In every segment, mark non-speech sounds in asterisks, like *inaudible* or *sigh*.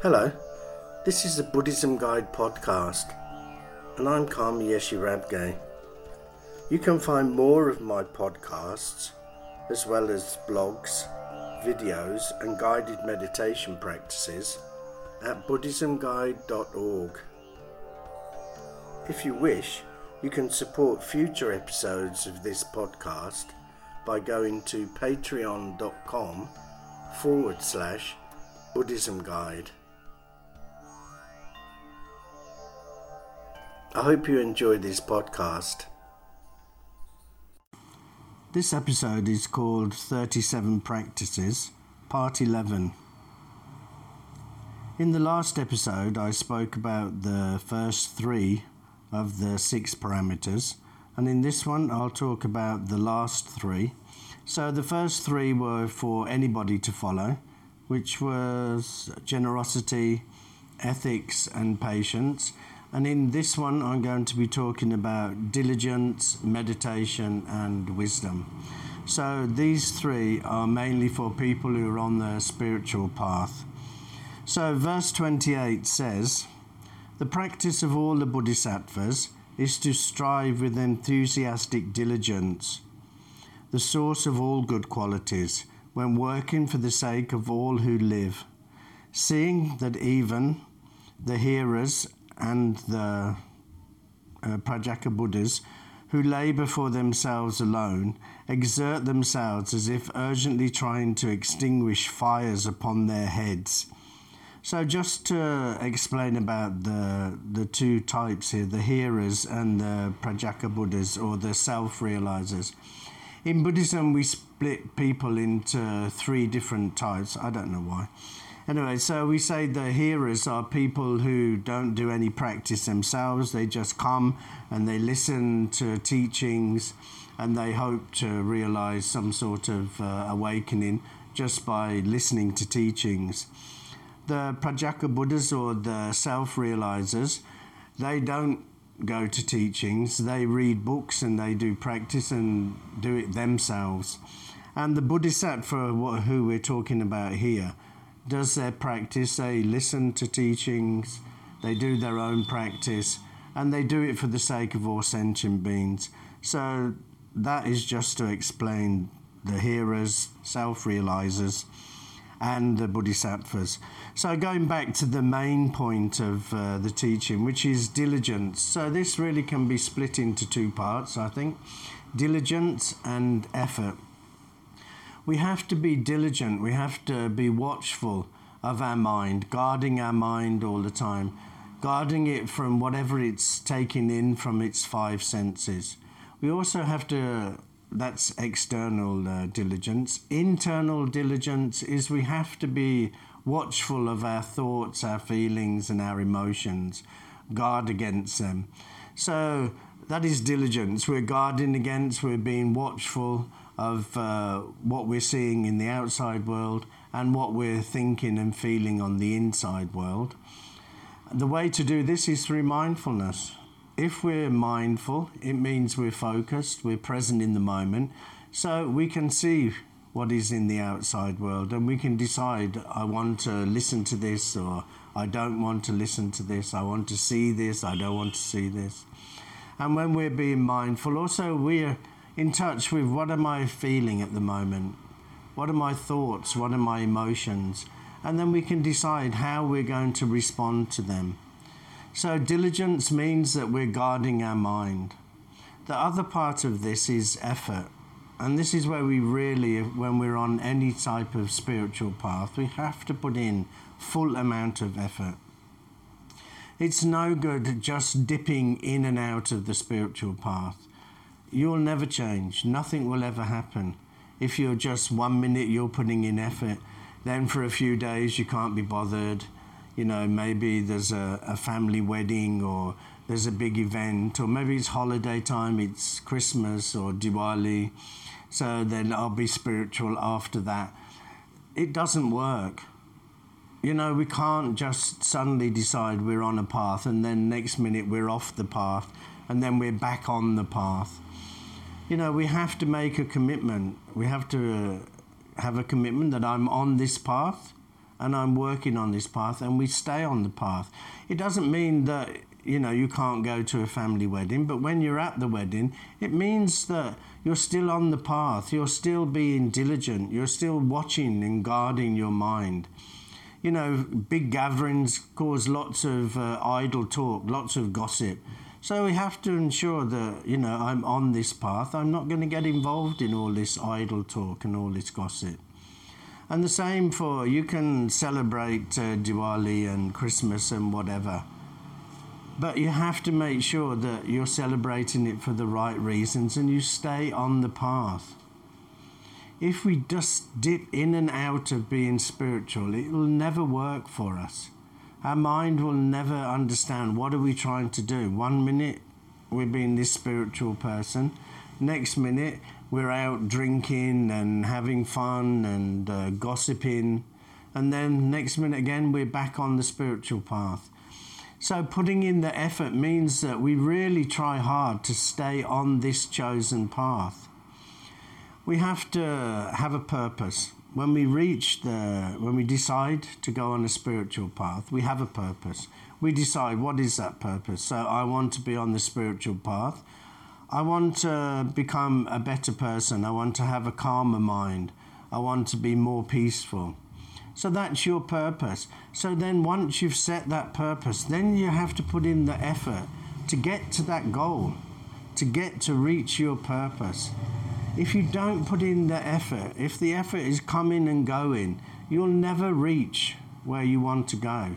Hello, this is the Buddhism Guide podcast, and I'm Karma Yeshe Rabgye. You can find more of my podcasts, as well as blogs, videos, and guided meditation practices at BuddhismGuide.org. If you wish, you can support future episodes of this podcast by going to patreon.com forward slash Buddhism Guide. I hope you enjoy this podcast. This episode is called 37 Practices, Part 11. In the last episode, I spoke about the first three of the six paramitas, and in this one, I'll talk about the last three. So, the first three were for anybody to follow, which was generosity, ethics, and patience. And in this one, I'm going to be talking about diligence, meditation, and wisdom. So these three are mainly for people who are on their spiritual path. So, verse 28 says, The practice of all the bodhisattvas is to strive with enthusiastic diligence, the source of all good qualities, when working for the sake of all who live, seeing that even the hearers and the uh, Pratyeka Buddhas who labour for themselves alone exert themselves as if urgently trying to extinguish fires upon their heads. So, just to explain about the, the two types here the hearers and the Pratyeka Buddhas or the self realizers. In Buddhism, we split people into three different types. I don't know why. Anyway, so we say the hearers are people who don't do any practice themselves. They just come and they listen to teachings and they hope to realize some sort of uh, awakening just by listening to teachings. The Pratyeka Buddhas or the self realizers, they don't go to teachings, they read books and they do practice and do it themselves. And the Bodhisattva, who we're talking about here, does their practice. They listen to teachings, they do their own practice, and they do it for the sake of all sentient beings. So that is just to explain the hearers, self realizers, and the bodhisattvas. So, going back to the main point of uh, the teaching, which is diligence. So, this really can be split into two parts, I think diligence and effort we have to be diligent, we have to be watchful of our mind, guarding our mind all the time, guarding it from whatever it's taking in from its five senses. We also have to, that's external uh, diligence. Internal diligence is we have to be watchful of our thoughts, our feelings, and our emotions, guard against them. So that is diligence. We're guarding against, we're being watchful of uh, what we're seeing in the outside world and what we're thinking and feeling on the inside world. The way to do this is through mindfulness. If we're mindful, it means we're focused, we're present in the moment, so we can see what is in the outside world and we can decide I want to listen to this or I don't want to listen to this, I want to see this, I don't want to see this. And when we're being mindful, also we're in touch with what am I feeling at the moment? What are my thoughts? What are my emotions? And then we can decide how we're going to respond to them. So, diligence means that we're guarding our mind. The other part of this is effort. And this is where we really, when we're on any type of spiritual path, we have to put in full amount of effort. It's no good just dipping in and out of the spiritual path you'll never change. Nothing will ever happen. If you're just one minute you're putting in effort, then for a few days you can't be bothered. You know, maybe there's a, a family wedding or there's a big event, or maybe it's holiday time, it's Christmas or Diwali. So then I'll be spiritual after that. It doesn't work. You know, we can't just suddenly decide we're on a path and then next minute we're off the path and then we're back on the path you know, we have to make a commitment. We have to uh, have a commitment that I'm on this path and I'm working on this path and we stay on the path. It doesn't mean that you know you can't go to a family wedding, but when you're at the wedding, it means that you're still on the path, you're still being diligent, you're still watching and guarding your mind. You know, big gatherings cause lots of uh, idle talk, lots of gossip. So we have to ensure that, you know, I'm on this path. I'm not going to get involved in all this idle talk and all this gossip. And the same for you can celebrate uh, Diwali and Christmas and whatever. But you have to make sure that you're celebrating it for the right reasons and you stay on the path. If we just dip in and out of being spiritual, it will never work for us. Our mind will never understand what are we trying to do. One minute we're being this spiritual person, next minute we're out drinking and having fun and uh, gossiping, and then next minute again we're back on the spiritual path. So, putting in the effort means that we really try hard to stay on this chosen path. We have to have a purpose when we reach the when we decide to go on a spiritual path we have a purpose. We decide what is that purpose. So i want to be on the spiritual path. I want to become a better person. I want to have a calmer mind. I want to be more peaceful. So that's your purpose. So then once you've set that purpose then you have to put in the effort to get to that goal to get to reach your purpose if you don't put in the effort, if the effort is coming and going, you'll never reach where you want to go.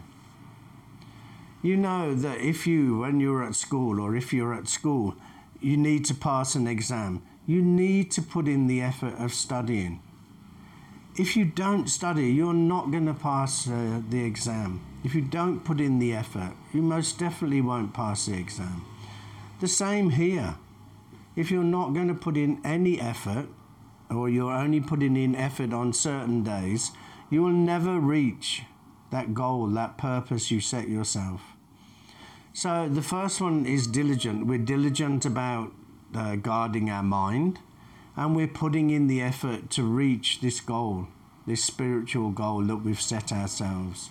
You know that if you, when you're at school or if you're at school, you need to pass an exam, you need to put in the effort of studying. If you don't study, you're not going to pass uh, the exam. If you don't put in the effort, you most definitely won't pass the exam. The same here if you're not going to put in any effort, or you're only putting in effort on certain days, you will never reach that goal, that purpose you set yourself. So the first one is diligent. We're diligent about uh, guarding our mind, and we're putting in the effort to reach this goal, this spiritual goal that we've set ourselves.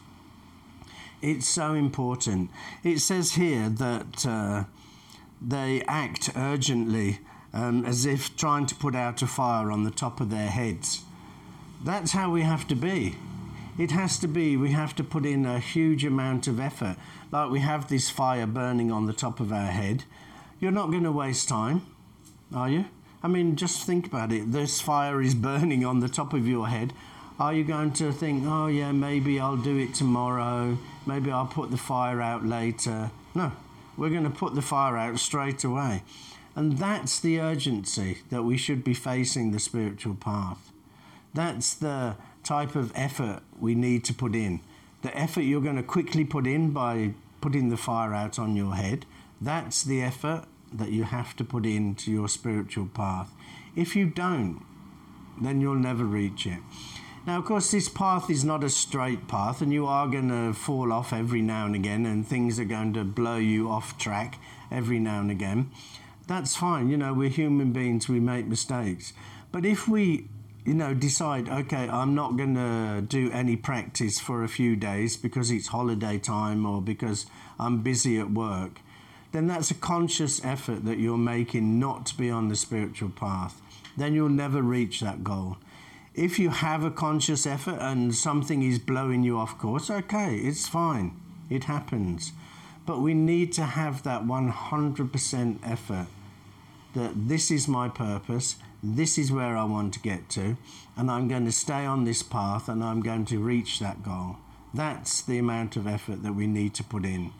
It's so important. It says here that. Uh, they act urgently um, as if trying to put out a fire on the top of their heads. That's how we have to be. It has to be, we have to put in a huge amount of effort. Like we have this fire burning on the top of our head. You're not going to waste time, are you? I mean, just think about it. This fire is *laughs* burning on the top of your head. Are you going to think, oh, yeah, maybe I'll do it tomorrow? Maybe I'll put the fire out later? No, we're going to put the fire out straight away. And that's the urgency that we should be facing the spiritual path. That's the type of effort we need to put in. The effort you're going to quickly put in by putting the fire out on your head, that's the effort that you have to put into your spiritual path. If you don't, then you'll never reach it. Now, of course, this path is not a straight path, and you are going to fall off every now and again, and things are going to blow you off track every now and again. That's fine. You know, we're human beings, we make mistakes. But if we, you know, decide, okay, I'm not going to do any practice for a few days because it's holiday time or because I'm busy at work, then that's a conscious effort that you're making not to be on the spiritual path. Then you'll never reach that goal if you have a conscious effort and something is blowing you off course, okay, it's fine. It happens. But we need to have that 100% effort that this is my purpose, this is where I want to get to, and I'm going to stay on this path and I'm going to reach that goal. That's the amount of effort that we need to put in.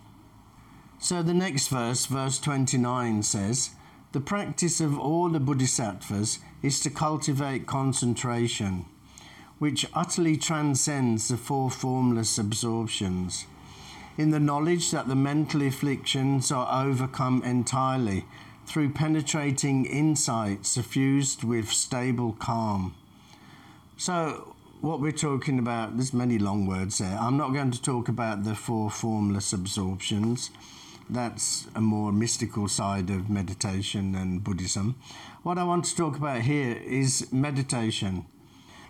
So the next verse, verse 29, says, The practice of all the bodhisattvas is to cultivate concentration, which utterly transcends the four formless absorptions, in the knowledge that the mental afflictions are overcome entirely through penetrating insight suffused with stable calm. So, what we're talking about, there's many long words there. I'm not going to talk about the four formless absorptions that's a more mystical side of meditation and Buddhism. What I want to talk about here is meditation.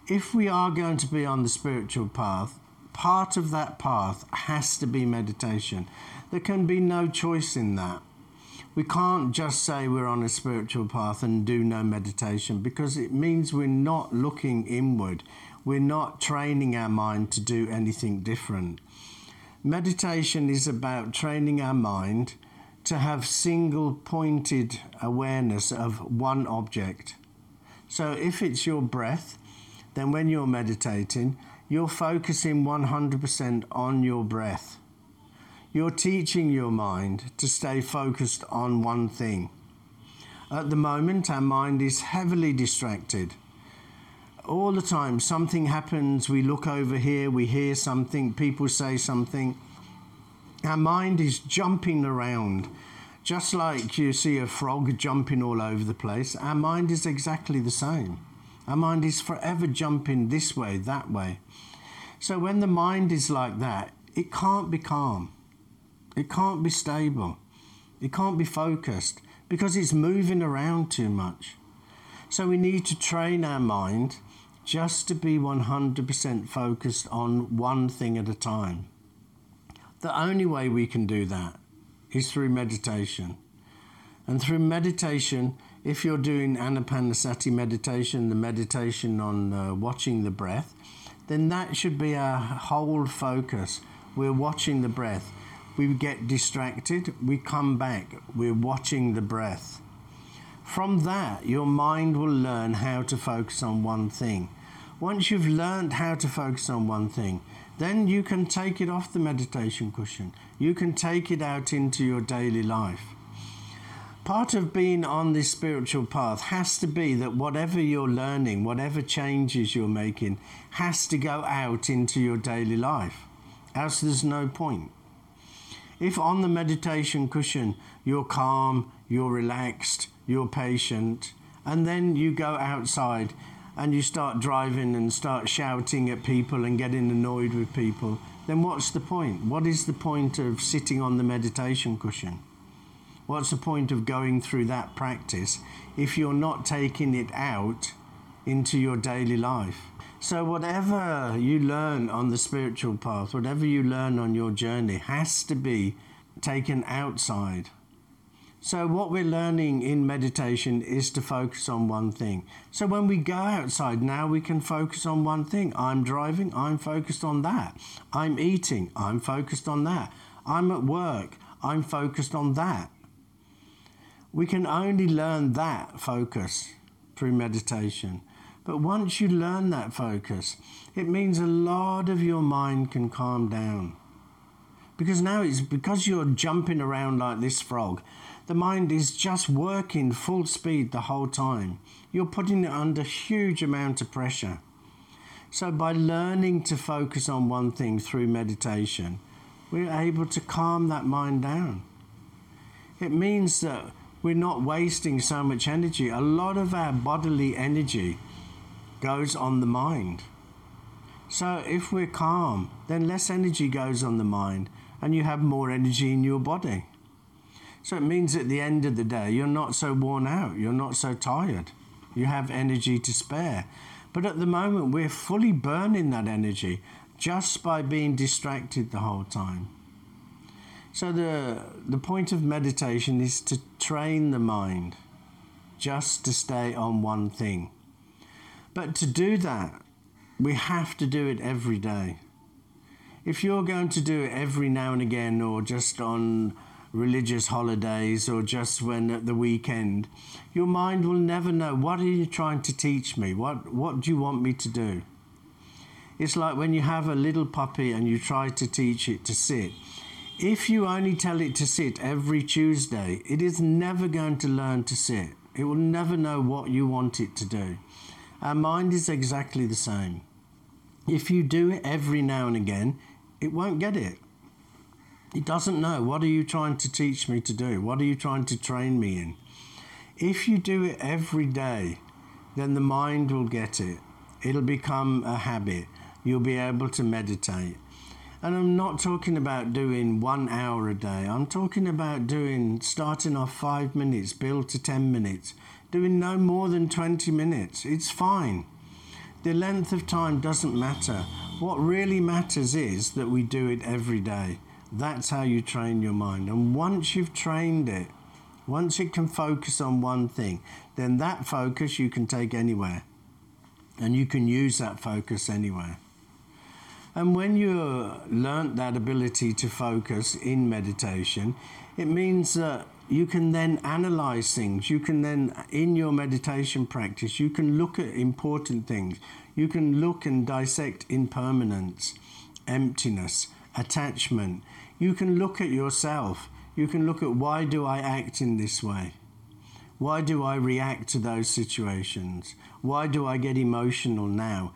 If we are going to be on the spiritual path, part of that path has to be meditation. There can be no choice in that. We can't just say we're on a spiritual path and do no meditation because it means we're not looking inward. We're not training our mind to do anything different. Meditation is about training our mind to have single pointed awareness of one object. So if it's your breath, then when you're meditating, you're focusing 100% on your breath. You're teaching your mind to stay focused on one thing. At the moment, our mind is heavily distracted. All the time, something happens, we look over here, we hear something, people say something. Our mind is jumping around. Just like you see a frog jumping all over the place, our mind is exactly the same. Our mind is forever jumping this way, that way. So when the mind is like that, it can't be calm. It can't be stable. It can't be focused because it's moving around too much. So we need to train our mind just to be 100% focused on one thing at a time. The only way we can do that is through meditation. And through meditation, if you're doing anapanasati meditation, the meditation on uh, watching the breath, then that should be our whole focus. We're watching the breath we get distracted, we come back, we're watching the breath. From that, your mind will learn how to focus on one thing. Once you've learned how to focus on one thing, then you can take it off the meditation cushion. You can take it out into your daily life. Part of being on this spiritual path has to be that whatever you're learning, whatever changes you're making, has to go out into your daily life. Else, there's no point. If on the meditation cushion you're calm, you're relaxed, you're patient, and then you go outside and you start driving and start shouting at people and getting annoyed with people, then what's the point? What is the point of sitting on the meditation cushion? What's the point of going through that practice if you're not taking it out into your daily life? So, whatever you learn on the spiritual path, whatever you learn on your journey, has to be taken outside. So, what we're learning in meditation is to focus on one thing. So, when we go outside, now we can focus on one thing. I'm driving, I'm focused on that. I'm eating, I'm focused on that. I'm at work, I'm focused on that. We can only learn that focus through meditation. But once you learn that focus, it means a lot of your mind can calm down. Because now it's because you're jumping around like this frog, the mind is just working full speed the whole time. You're putting it under huge amount of pressure. So by learning to focus on one thing through meditation, we're able to calm that mind down. It means that we're not wasting so much energy. A lot of our bodily energy goes on the mind. So if we're calm, then less energy goes on the mind and you have more energy in your body. So it means at the end of the day, you're not so worn out, you're not so tired, you have energy to spare. But at the moment, we're fully burning that energy just by being distracted the whole time. So the, the point of meditation is to train the mind just to stay on one thing. But to do that, we have to do it every day. If you're going to do it every now and again, or just on religious holidays, or just when at the weekend, your mind will never know what are you trying to teach me? What what do you want me to do? It's like when you have a little puppy and you try to teach it to sit. If you only tell it to sit every Tuesday, it is never going to learn to sit. It will never know what you want it to do. Our mind is exactly the same. If you do it every now and again, it won't get it. It doesn't know. What are you trying to teach me to do? What are you trying to train me in? If you do it every day, then the mind will get it. It'll become a habit. You'll be able to meditate. And I'm not talking about doing one hour a day. I'm talking about doing, starting off five minutes, build to 10 minutes, doing no more than 20 minutes. It's fine. The length of time doesn't matter. What really matters is that we do it every day. That's how you train your mind. And once you've trained it, once it can focus on one thing, then that focus you can take anywhere. And you can use that focus anywhere. And when you learnt that ability to focus in meditation, it means that you can then analyze things. You can then, in your meditation practice, you can look at important things. You can look and dissect impermanence, emptiness, attachment. You can look at yourself. You can look at why do I act in this way? Why do I react to those situations? Why do I get emotional now?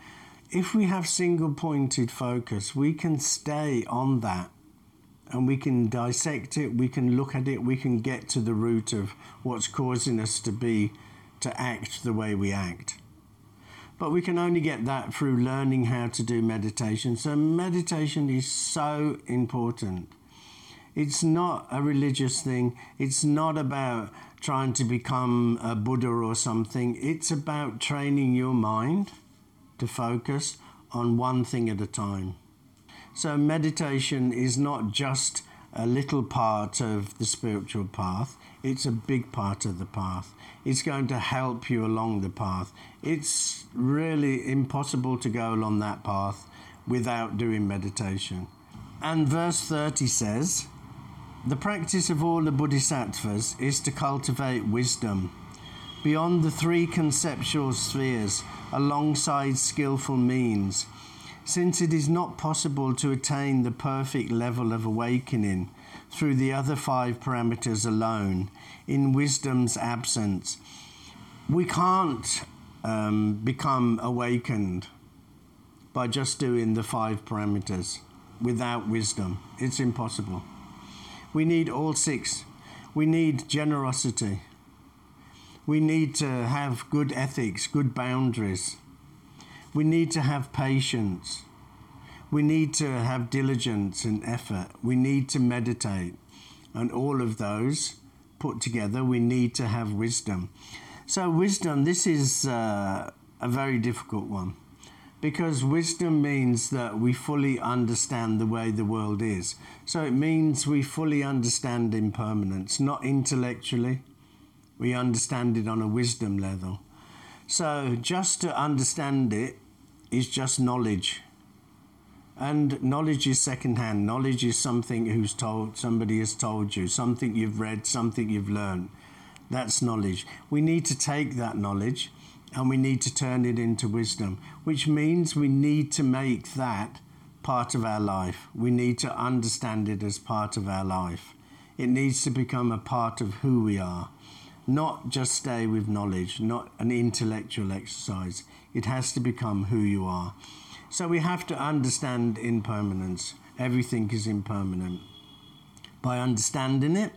If we have single pointed focus, we can stay on that and we can dissect it, we can look at it, we can get to the root of what's causing us to be, to act the way we act. But we can only get that through learning how to do meditation. So, meditation is so important. It's not a religious thing, it's not about trying to become a Buddha or something. It's about training your mind to focus on one thing at a time. So, meditation is not just a little part of the spiritual path, it's a big part of the path. It's going to help you along the path. It's really impossible to go along that path without doing meditation. And verse 30 says, The practice of all the bodhisattvas is to cultivate wisdom beyond the three conceptual spheres alongside skillful means since it is not possible to attain the perfect level of awakening through the other five paramitas alone, in wisdom's absence, we can't um, become awakened by just doing the five paramitas without wisdom. It's impossible. We need all six. We need generosity. We need to have good ethics, good boundaries. We need to have patience. We need to have diligence and effort. We need to meditate. And all of those put together, we need to have wisdom. So, wisdom, this is uh, a very difficult one because wisdom means that we fully understand the way the world is. So, it means we fully understand impermanence, not intellectually. We understand it on a wisdom level. So, just to understand it is just knowledge. And knowledge is secondhand. Knowledge is something who's told somebody has told you, something you've read, something you've learned. That's knowledge. We need to take that knowledge and we need to turn it into wisdom, which means we need to make that part of our life. We need to understand it as part of our life. It needs to become a part of who we are, not just stay with knowledge, not an intellectual exercise. It has to become who you are. So we have to understand impermanence. Everything is impermanent. By understanding it,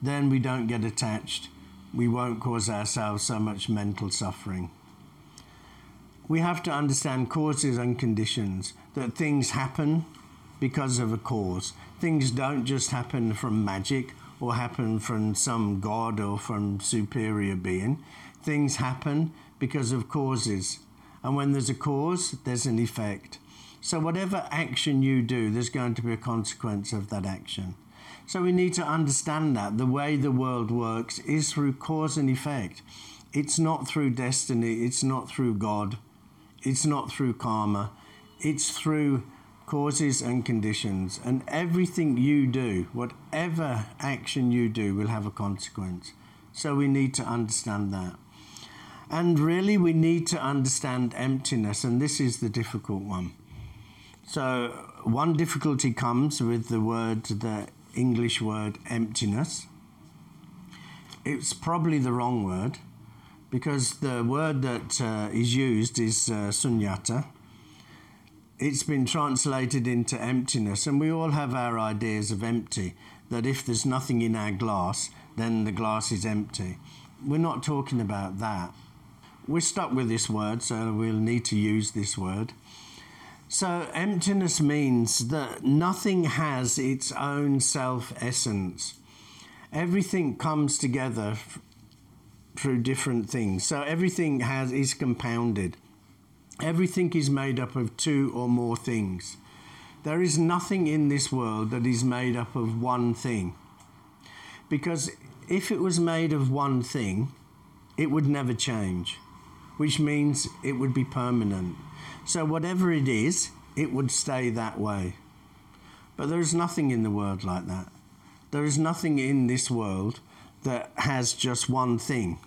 then we don't get attached. We won't cause ourselves so much mental suffering. We have to understand causes and conditions, that things happen because of a cause. Things don't just happen from magic or happen from some god or from superior being. Things happen because of causes. And when there's a cause, there's an effect. So, whatever action you do, there's going to be a consequence of that action. So, we need to understand that the way the world works is through cause and effect. It's not through destiny, it's not through God, it's not through karma, it's through causes and conditions. And everything you do, whatever action you do, will have a consequence. So, we need to understand that. And really, we need to understand emptiness, and this is the difficult one. So, one difficulty comes with the word, the English word emptiness. It's probably the wrong word because the word that uh, is used is uh, sunyata. It's been translated into emptiness, and we all have our ideas of empty that if there's nothing in our glass, then the glass is empty. We're not talking about that we're stuck with this word, so we'll need to use this word. So, emptiness means that nothing has its own self essence. Everything comes together through different things. So, everything has is compounded. Everything is made up of two or more things. There is nothing in this world that is made up of one thing. Because if it was made of one thing, it would never change, which means it would be permanent. So, whatever it is, it would stay that way. But there is nothing in the world like that. There is nothing in this world that has just one thing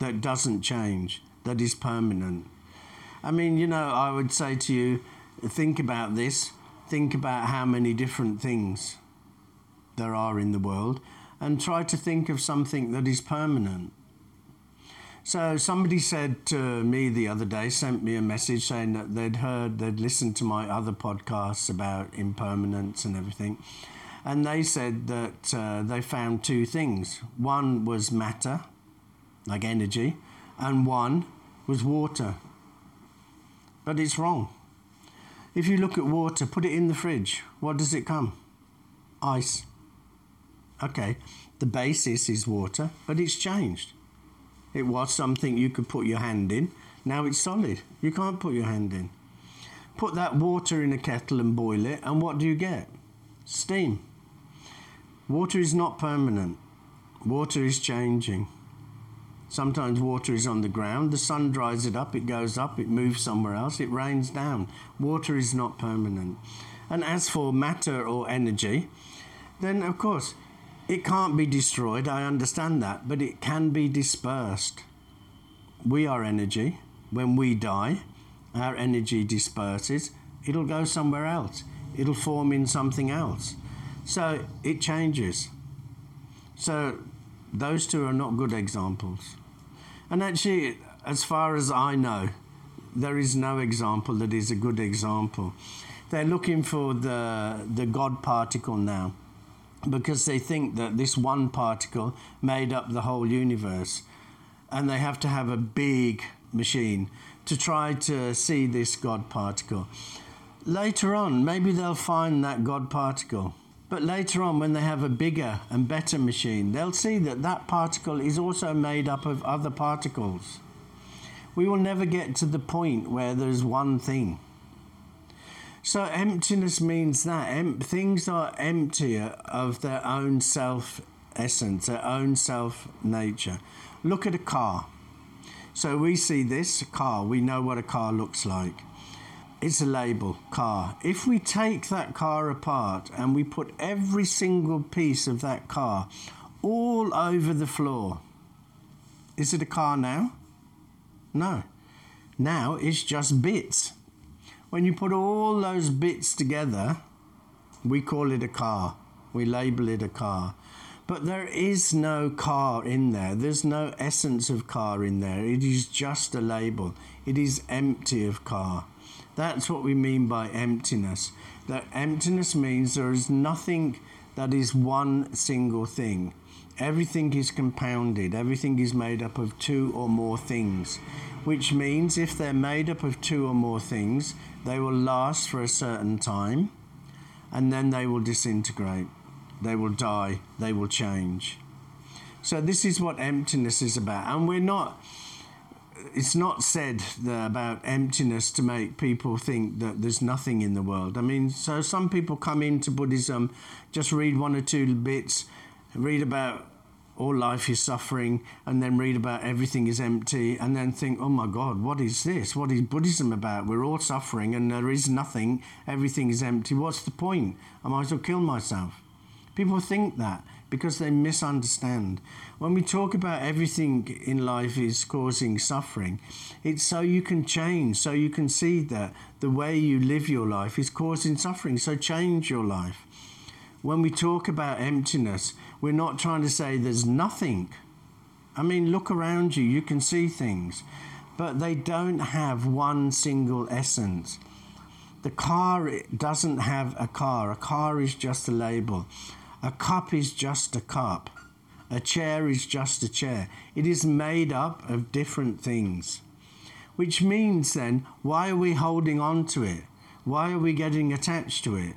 that doesn't change, that is permanent. I mean, you know, I would say to you, think about this, think about how many different things there are in the world, and try to think of something that is permanent. So somebody said to me the other day, sent me a message saying that they'd heard, they'd listened to my other podcasts about impermanence and everything, and they said that uh, they found two things. One was matter, like energy, and one was water. But it's wrong. If you look at water, put it in the fridge, what does it come? Ice. Okay, the basis is water, but it's changed. It was something you could put your hand in, now it's solid. You can't put your hand in. Put that water in a kettle and boil it, and what do you get? Steam. Water is not permanent, water is changing. Sometimes water is on the ground, the sun dries it up, it goes up, it moves somewhere else, it rains down. Water is not permanent. And as for matter or energy, then of course it can't be destroyed, I understand that, but it can be dispersed. We are energy. When we die, our energy disperses, it'll go somewhere else, it'll form in something else. So it changes. So those two are not good examples. And actually, as far as I know, there is no example that is a good example. They're looking for the, the God particle now because they think that this one particle made up the whole universe. And they have to have a big machine to try to see this God particle. Later on, maybe they'll find that God particle. But later on, when they have a bigger and better machine, they'll see that that particle is also made up of other particles. We will never get to the point where there's one thing. So, emptiness means that em- things are emptier of their own self essence, their own self nature. Look at a car. So, we see this car, we know what a car looks like it's a label car. If we take that car apart and we put every single piece of that car all over the floor, is it a car now? No. Now it's just bits. When you put all those bits together, we call it a car. We label it a car. But there is no car in there. There's no essence of car in there. It is just a label. It is empty of car. That's what we mean by emptiness. That emptiness means there is nothing that is one single thing. Everything is compounded, everything is made up of two or more things, which means if they're made up of two or more things, they will last for a certain time and then they will disintegrate, they will die, they will change. So, this is what emptiness is about. And we're not it's not said about emptiness to make people think that there's nothing in the world. I mean, so some people come into Buddhism, just read one or two bits, read about all life is suffering, and then read about everything is empty, and then think, oh my God, what is this? What is Buddhism about? We're all suffering, and there is nothing, everything is empty. What's the point? I might as well kill myself. People think that because they misunderstand. When we talk about everything in life is causing suffering, it's so you can change, so you can see that the way you live your life is causing suffering, so change your life. When we talk about emptiness, we're not trying to say there's nothing. I mean, look around you, you can see things, but they don't have one single essence. The car doesn't have a car, a car is just a label. A cup is just a cup. A chair is just a chair. It is made up of different things. Which means then, why are we holding on to it? Why are we getting attached to it?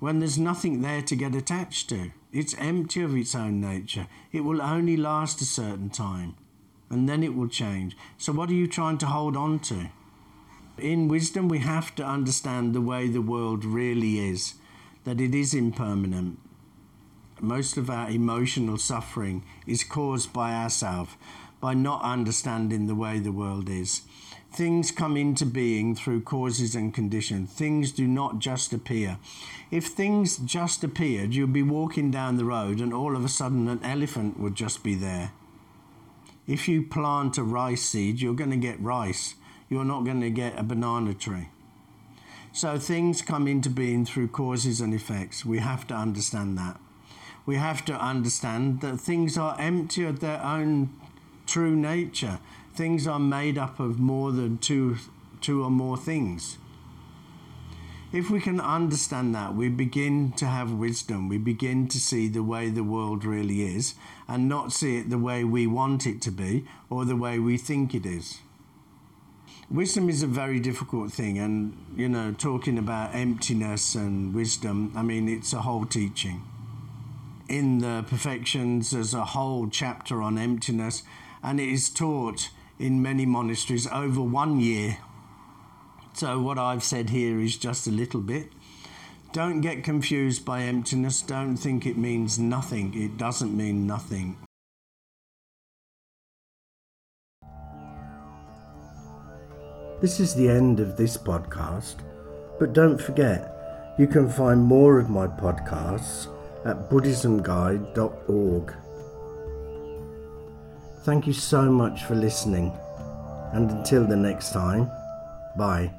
When there's nothing there to get attached to. It's empty of its own nature. It will only last a certain time and then it will change. So, what are you trying to hold on to? In wisdom, we have to understand the way the world really is, that it is impermanent. Most of our emotional suffering is caused by ourselves, by not understanding the way the world is. Things come into being through causes and conditions. Things do not just appear. If things just appeared, you'd be walking down the road and all of a sudden an elephant would just be there. If you plant a rice seed, you're going to get rice you're not going to get a banana tree. So things come into being through causes and effects. We have to understand that. We have to understand that things are empty of their own true nature. Things are made up of more than two, two or more things. If we can understand that, we begin to have wisdom. We begin to see the way the world really is and not see it the way we want it to be or the way we think it is wisdom is a very difficult thing, and you know, talking about emptiness and wisdom, I mean, it's a whole teaching. In the Perfections, there's a whole chapter on emptiness, and it is taught in many monasteries over one year. So, what I've said here is just a little bit. Don't get confused by emptiness. Don't think it means nothing. It doesn't mean nothing. This is the end of this podcast, but don't forget, you can find more of my podcasts at buddhismguide.org. Thank you so much for listening, and until the next time, bye.